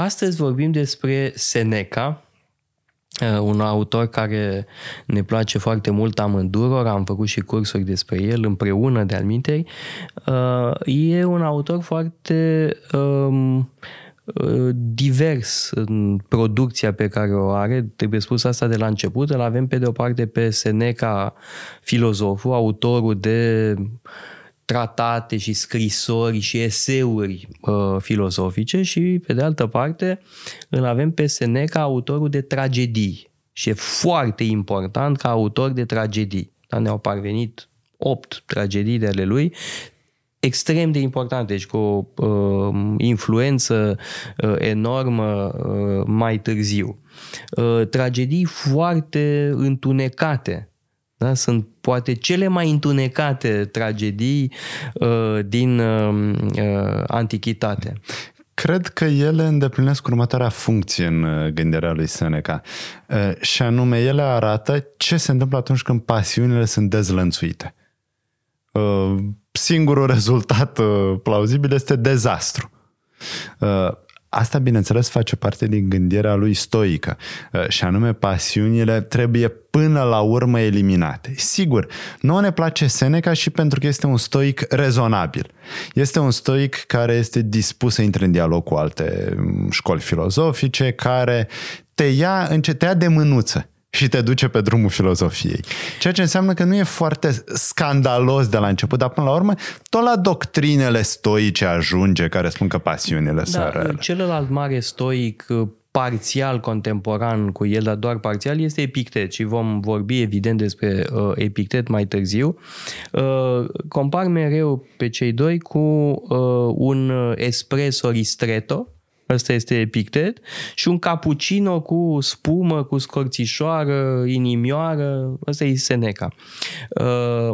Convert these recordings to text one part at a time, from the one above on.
Astăzi vorbim despre Seneca, uh, un autor care ne place foarte mult amânduror, am făcut și cursuri despre el împreună de alminteri. Uh, e un autor foarte um, divers în producția pe care o are. Trebuie spus asta de la început. Îl avem pe de o parte pe Seneca, filozoful, autorul de tratate și scrisori și eseuri uh, filozofice și, pe de altă parte, îl avem pe Seneca, autorul de tragedii. Și e foarte important ca autor de tragedii. Da, ne-au parvenit opt tragedii de ale lui, extrem de importante, deci cu o uh, influență uh, enormă uh, mai târziu. Uh, tragedii foarte întunecate, da? Sunt poate cele mai întunecate tragedii uh, din uh, uh, antichitate. Cred că ele îndeplinesc următoarea funcție în uh, gândirea lui Seneca. Uh, și anume, ele arată ce se întâmplă atunci când pasiunile sunt dezlănțuite. Uh, singurul rezultat plauzibil este dezastru. Asta, bineînțeles, face parte din gândirea lui stoică uh, și anume pasiunile trebuie până la urmă eliminate. Sigur, nu ne place Seneca și pentru că este un stoic rezonabil. Este un stoic care este dispus să intre în dialog cu alte mm, școli filozofice, care te ia, te ia de mânuță și te duce pe drumul filozofiei. Ceea ce înseamnă că nu e foarte scandalos de la început, dar până la urmă tot la doctrinele stoice ajunge care spun că pasiunile da, sunt rele. Celălalt mare stoic parțial contemporan cu el, dar doar parțial, este Epictet și vom vorbi evident despre uh, Epictet mai târziu. Uh, compar mereu pe cei doi cu uh, un espresso ristretto, Asta este Epictet. Și un cappuccino cu spumă, cu scorțișoară, inimioară, asta e Seneca. Uh,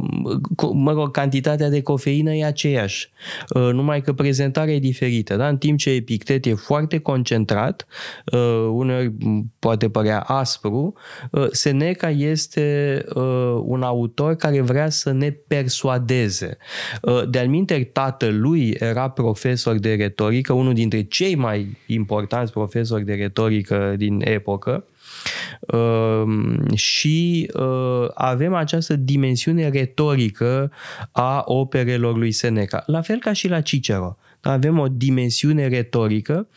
mă rog, cantitatea de cofeină e aceeași, uh, numai că prezentarea e diferită. Da? În timp ce Epictet e foarte concentrat, uh, uneori poate părea aspru, Seneca este un autor care vrea să ne persuadeze. De-al tatăl lui era profesor de retorică, unul dintre cei mai importanți profesori de retorică din epocă um, și uh, avem această dimensiune retorică a operelor lui Seneca, la fel ca și la Cicero. Avem o dimensiune retorică,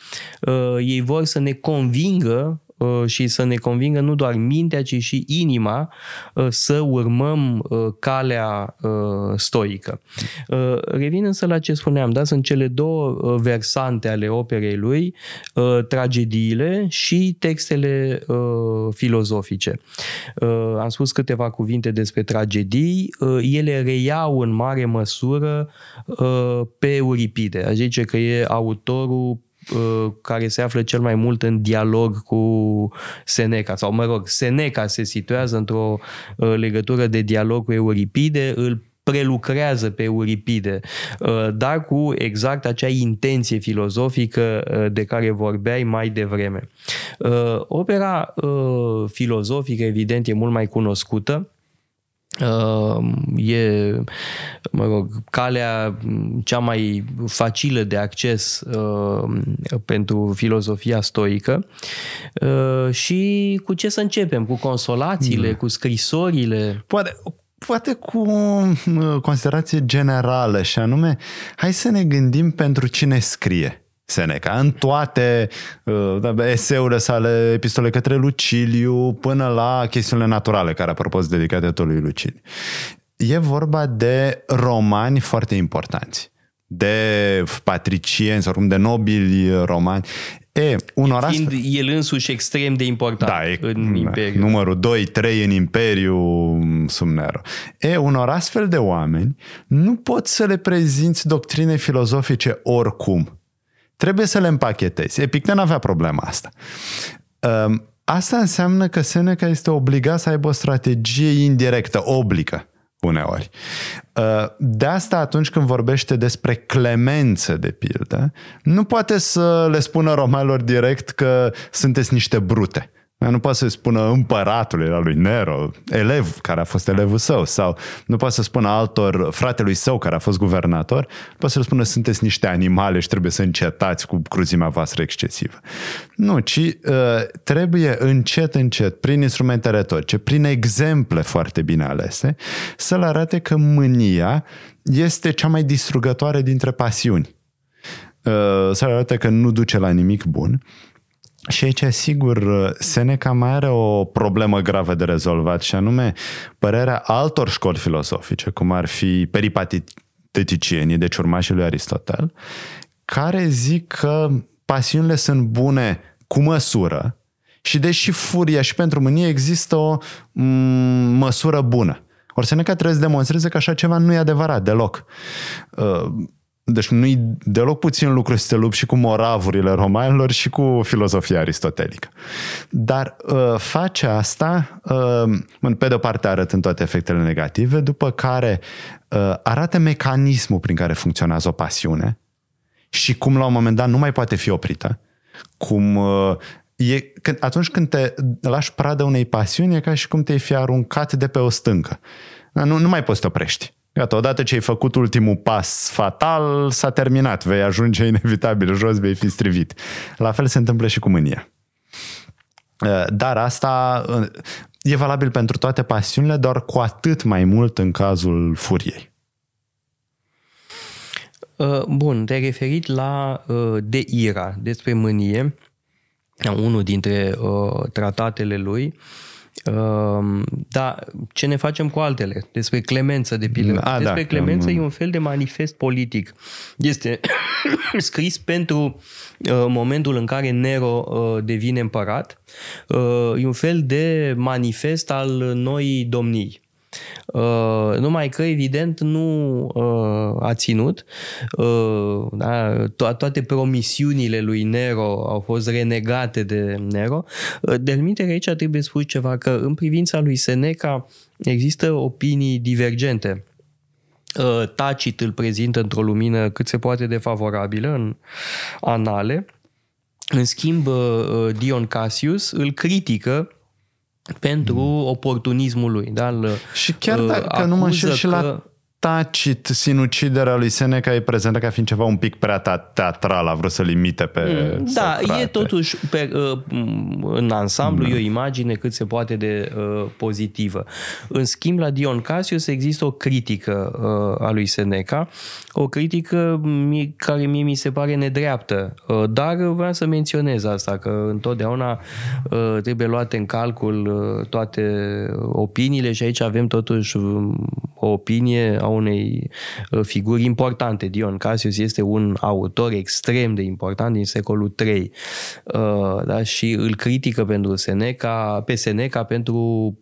uh, ei vor să ne convingă Uh, și să ne convingă nu doar mintea, ci și inima uh, să urmăm uh, calea stoică. Revin însă la ce spuneam, da? sunt cele două versante ale operei lui, tragediile și textele filozofice. Am spus câteva cuvinte despre tragedii, ele reiau în mare măsură pe Euripide. Aș zice că e autorul Uh, care se află cel mai mult în dialog cu Seneca, sau mă rog, Seneca se situează într-o uh, legătură de dialog cu Euripide, îl prelucrează pe Euripide, uh, dar cu exact acea intenție filozofică de care vorbeai mai devreme. Opera filozofică, evident, e mult mai cunoscută, e, mă rog, calea cea mai facilă de acces uh, pentru filozofia stoică uh, și cu ce să începem? Cu consolațiile, mm. cu scrisorile? Poate, poate cu o considerație generală și anume, hai să ne gândim pentru cine scrie. Seneca, în toate uh, da, eseurile sale, epistole către Luciliu, până la chestiunile naturale, care apropo sunt dedicate tot lui Luciliu. E vorba de romani foarte importanți, de patricieni sau de nobili romani. E, un oraș... Fiind el însuși extrem de important da, e, în Imperiu. Numărul 2-3 în Imperiu sub Nero. E, unor astfel de oameni nu poți să le prezinți doctrine filozofice oricum Trebuie să le împachetezi. Epictet nu avea problema asta. Ehm, asta înseamnă că Seneca este obligat să aibă o strategie indirectă, obligă uneori. Ehm, de asta atunci când vorbește despre clemență, de pildă, nu poate să le spună romanilor direct că sunteți niște brute Nu poate să spună împăratului la lui Nero, elev care a fost elevul său, sau nu poate să spună altor fratelui său care a fost guvernator, nu poate să le spună sunteți niște animale și trebuie să încetați cu cruzimea voastră excesivă. Nu, ci uh, trebuie încet, încet, prin instrumente retorice, prin exemple foarte bine alese, să le arate că mânia este cea mai distrugătoare dintre pasiuni. Uh, să le arate că nu duce la nimic bun și aici, sigur, Seneca mai are o problemă gravă de rezolvat și anume părerea altor școli filosofice, cum ar fi peripateticienii, deci urmașii lui Aristotel, care zic că pasiunile sunt bune cu măsură și deși furia și pentru mânie există o m- măsură bună. Ori Seneca trebuie să demonstreze că așa ceva nu e adevărat deloc. Uh, deci nu-i deloc puțin lucru să te lupți și cu moravurile romanilor și cu filozofia aristotelică. Dar uh, face asta, uh, pe de o parte arătând toate efectele negative, după care uh, arată mecanismul prin care funcționează o pasiune și cum la un moment dat nu mai poate fi oprită, cum uh, e, când, atunci când te lași pradă unei pasiuni, e ca și cum te-ai fi aruncat de pe o stâncă. Nu, nu mai poți să te oprești. Gata, odată ce ai făcut ultimul pas fatal, s-a terminat, vei ajunge inevitabil jos, vei fi strivit. La fel se întâmplă și cu mânia. Uh, dar asta uh, e valabil pentru toate pasiunile, doar cu atât mai mult în cazul furiei. Uh, bun, te-ai referit la De Ira, despre mânie, unul dintre tratatele lui. Uh, da, ce ne facem cu altele? Despre clemență, de pildă. A, Despre da, clemență am... e un fel de manifest politic. Este scris pentru uh, momentul în care Nero uh, devine împărat. Uh, e un fel de manifest al noii domnii. Uh, numai că, evident, nu uh, a ținut. Uh, da, to- toate promisiunile lui Nero au fost renegate de Nero. Uh, de minte aici trebuie spus ceva, că în privința lui Seneca există opinii divergente. Uh, Tacit îl prezintă într-o lumină cât se poate de favorabilă în anale. În schimb, uh, Dion Cassius îl critică pentru mm. oportunismul lui. Da? și chiar dacă nu mă înșel și la Tacit, sinuciderea lui Seneca e prezentă ca fiind ceva un pic prea teatral, a vrut să-l imite pe mm, Da, Socrate. e totuși pe, uh, în ansamblu mm. e o imagine cât se poate de uh, pozitivă. În schimb, la Dion Cassius există o critică uh, a lui Seneca, o critică mie, care mie mi se pare nedreaptă, uh, dar vreau să menționez asta, că întotdeauna uh, trebuie luate în calcul uh, toate opiniile și aici avem totuși um, o opinie a unei uh, figuri importante. Dion Cassius este un autor extrem de important din secolul III uh, da? și îl critică pentru Seneca, pe Seneca pentru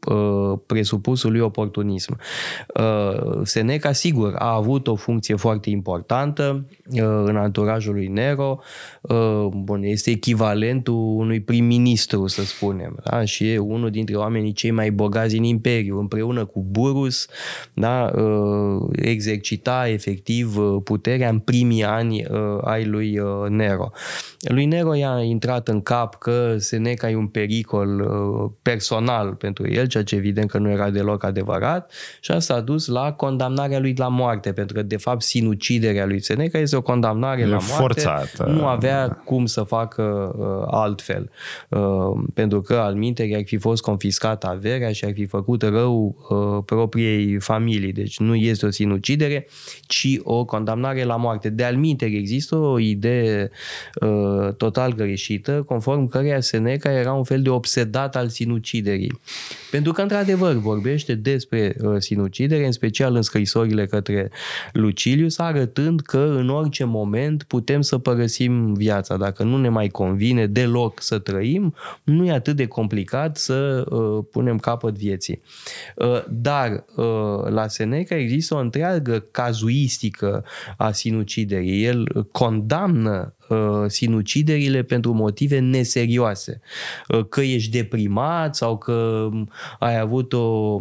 uh, presupusul lui oportunism. Seneca, sigur, a avut o funcție foarte importantă în anturajul lui Nero. Bun, este echivalentul unui prim-ministru, să spunem, da? și e unul dintre oamenii cei mai bogați în imperiu, împreună cu Burus, da? Exercita efectiv uh, puterea în primii ani uh, ai lui uh, Nero. Lui Nero i-a intrat în cap că Seneca e un pericol personal pentru el, ceea ce evident că nu era deloc adevărat și asta a dus la condamnarea lui la moarte, pentru că de fapt sinuciderea lui Seneca este o condamnare e la moarte. Forțată. Nu avea cum să facă altfel, pentru că al minte ar fi fost confiscată averea și ar fi făcut rău propriei familii. Deci nu este o sinucidere, ci o condamnare la moarte. De alminte există o idee uh, total greșită, conform căreia Seneca era un fel de obsedat al sinuciderii. Pentru că, într-adevăr, vorbește despre uh, sinucidere, în special în scrisorile către Lucilius, arătând că în orice moment putem să părăsim viața. Dacă nu ne mai convine deloc să trăim, nu e atât de complicat să uh, punem capăt vieții. Uh, dar uh, la Seneca există o întreagă cazuistică a sinuciderii. El condamnă uh, sinuciderile pentru motive neserioase. Uh, că ești deprimat sau că ai avut o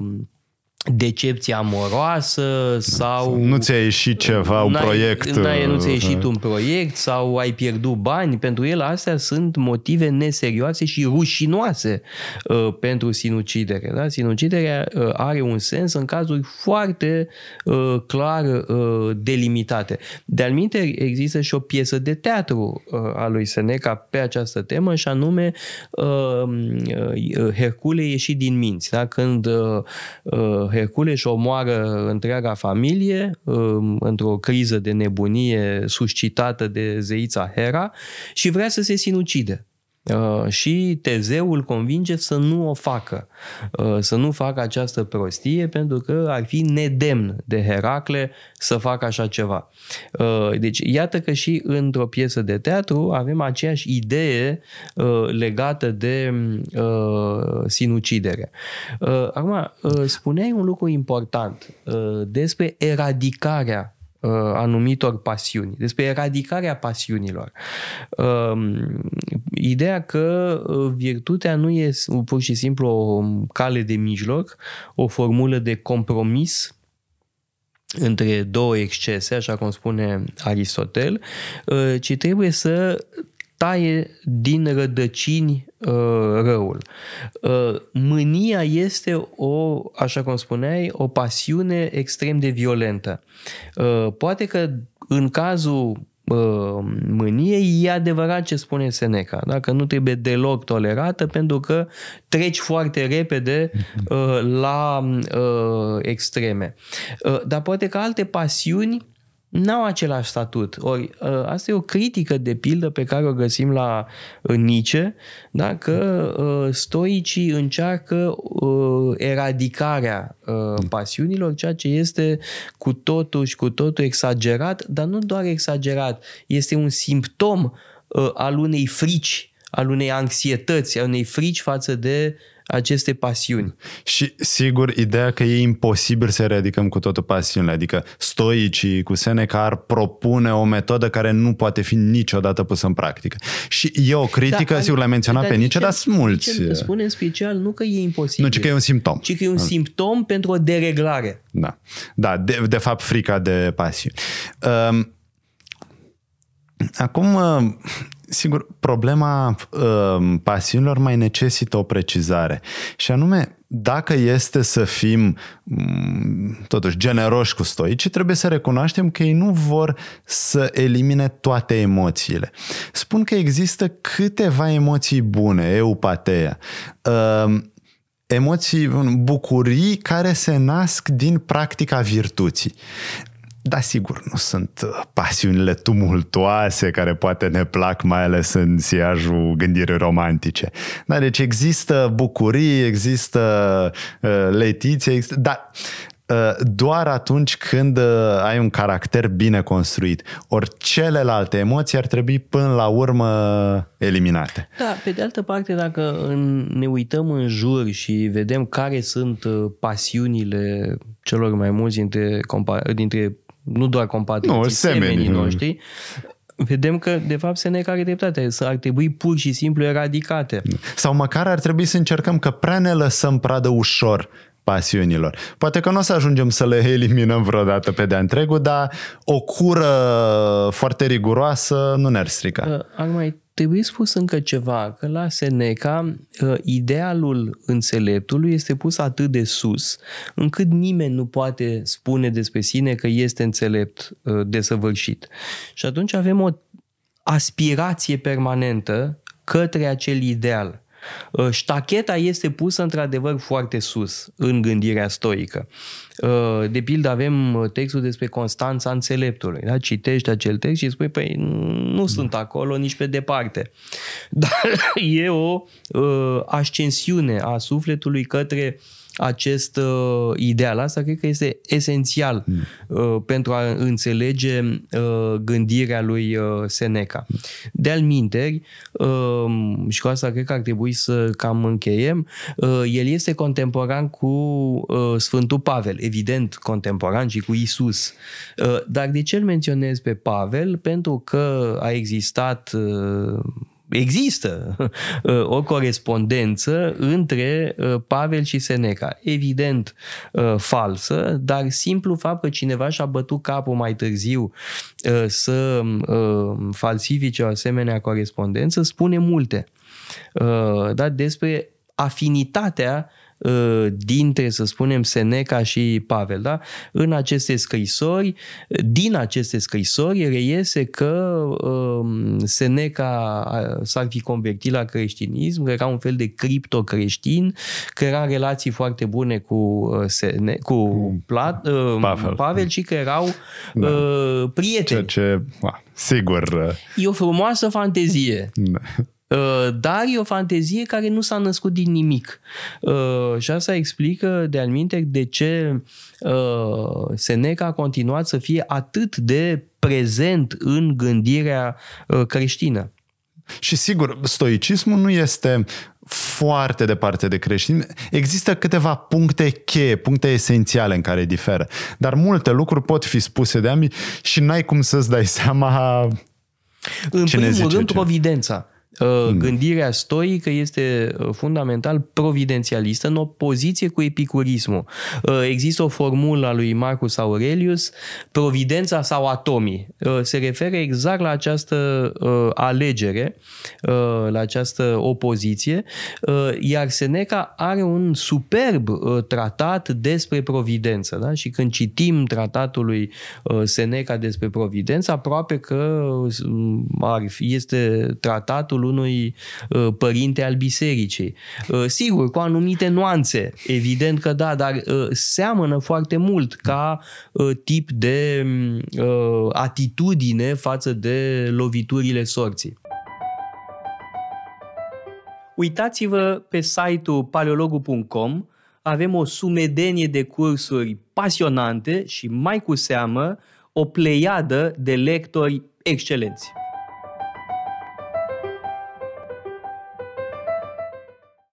decepție amoroasă sau... Nu ți-a ieșit ceva, un proiect... N-ai, nu ți-a ieșit un proiect sau ai pierdut bani. Pentru el astea sunt motive neserioase și rușinoase uh, pentru sinucidere. Da? Sinuciderea uh, are un sens în cazuri foarte uh, clar uh, delimitate. De-al există și o piesă de teatru uh, a lui Seneca pe această temă și anume uh, uh, Hercule ieșit din minți. Da? Când uh, uh, Hercule își omoară întreaga familie um, într-o criză de nebunie suscitată de zeița Hera și vrea să se sinucide. Uh, și Tezeul convinge să nu o facă, uh, să nu facă această prostie pentru că ar fi nedemn de Heracle să facă așa ceva. Uh, deci iată că și într-o piesă de teatru avem aceeași idee legată de sinucidere. Acum, spuneai un lucru important despre eradicarea uh, anumitor pasiuni, despre eradicarea pasiunilor. Uh, ideea că uh, virtutea nu e pur și simplu o cale de mijloc, o formulă de compromis între două excese, așa cum spune Aristotel, uh, ci trebuie să taie din rădăcini uh, răul. Uh, mânia este o, așa cum spuneai, o pasiune extrem de violentă. Uh, poate că în cazul uh, mâniei e adevărat ce spune Seneca, da? că nu trebuie deloc tolerată pentru că treci foarte repede uh, la uh, extreme. Uh, dar poate că alte pasiuni n-au același statut. Ori ă, asta e o critică de pildă pe care o găsim la Nietzsche, da? că ă, stoicii încearcă ă, eradicarea pasiunilor, ceea ce este cu totul și cu totul exagerat, dar nu doar exagerat, este un simptom al unei frici, al unei anxietăți, al unei frici față de aceste pasiuni. Și sigur, ideea că e imposibil să eradicăm cu totul pasiunile, adică stoicii cu Seneca ar propune o metodă care nu poate fi niciodată pusă în practică. Și e o critică, da, sigur, l-ai menționat da, pe Nietzsche, dar sunt mulți. Nici spune în special nu că e imposibil. Nu, ci că e un simptom. Ci că e un simptom pentru o dereglare. Da, da de, de fapt frica de pasiuni. Um, Acum, Sigur, problema uh, pasiunilor mai necesită o precizare. Și anume, dacă este să fim um, totuși generoși cu stoici, trebuie să recunoaștem că ei nu vor să elimine toate emoțiile. Spun că există câteva emoții bune, eupateia, uh, emoții, bucurii care se nasc din practica virtuții. Da, sigur, nu sunt uh, pasiunile tumultoase care poate ne plac, mai ales în siajul gândirii romantice. Da, deci există bucurii, există uh, letiție, există, dar uh, doar atunci când uh, ai un caracter bine construit. Ori celelalte emoții ar trebui până la urmă eliminate. Da, pe de altă parte, dacă ne uităm în jur și vedem care sunt uh, pasiunile celor mai mulți dintre, dintre nu doar compatrioții, nu, semenii noștri, vedem că, de fapt, Seneca are dreptate. Ar trebui pur și simplu eradicate. Sau măcar ar trebui să încercăm că prea ne lăsăm pradă ușor pasiunilor. Poate că nu o să ajungem să le eliminăm vreodată pe de-a întregul, dar o cură foarte riguroasă nu ne-ar strica. Ar mai Trebuie spus încă ceva, că la Seneca ă, idealul înțeleptului este pus atât de sus, încât nimeni nu poate spune despre sine că este înțelept ă, desăvârșit. Și atunci avem o aspirație permanentă către acel ideal. Ă, ștacheta este pusă într-adevăr foarte sus în gândirea stoică. Uh, de pildă avem uh, textul despre Constanța înțeleptului. Da? Citești acel text și spui, păi nu sunt acolo nici pe departe. Dar e o uh, ascensiune a sufletului către acest uh, ideal. Asta cred că este esențial mm. uh, pentru a înțelege uh, gândirea lui uh, Seneca. De-al minteri, uh, și cu asta cred că ar trebui să cam încheiem, uh, el este contemporan cu uh, Sfântul Pavel, evident contemporan și cu Isus. Uh, dar de ce îl menționez pe Pavel? Pentru că a existat uh, există o corespondență între Pavel și Seneca. Evident falsă, dar simplu fapt că cineva și-a bătut capul mai târziu să falsifice o asemenea corespondență spune multe. Da, despre afinitatea Uh, dintre, să spunem, Seneca și Pavel. Da? În aceste scrisori, din aceste scrisori reiese că um, Seneca s-ar fi convertit la creștinism, că era un fel de criptocreștin, că era în relații foarte bune cu, uh, Sene- cu Plat, uh, Pavel. Pavel și că erau da. prieteni. Ce, ce, sigur. E o frumoasă fantezie. Da. Uh, dar e o fantezie care nu s-a născut din nimic. Uh, și asta explică de alminte de ce uh, Seneca a continuat să fie atât de prezent în gândirea creștină. Și sigur, stoicismul nu este foarte departe de creștin. Există câteva puncte cheie, puncte esențiale în care diferă. Dar multe lucruri pot fi spuse de ambii și n-ai cum să-ți dai seama în primul rând, ce. providența. Hmm. Gândirea stoică este uh, fundamental providențialistă în opoziție cu epicurismul. Uh, există o formulă a lui Marcus Aurelius, providența sau atomii. Uh, se referă exact la această alegere, la această opoziție, iar Seneca are un superb tratat despre providență. Da? Și când citim tratatul lui Seneca despre providență, aproape că este tratatul unui uh, părinte al bisericii. Uh, sigur, cu anumite nuanțe, evident că da, dar uh, seamănă foarte mult ca tip de atitudine față de loviturile sorții. Uitați-vă pe site-ul paleologu.com, avem o sumedenie de cursuri pasionante și mai cu seamă o pleiadă de lectori excelenți.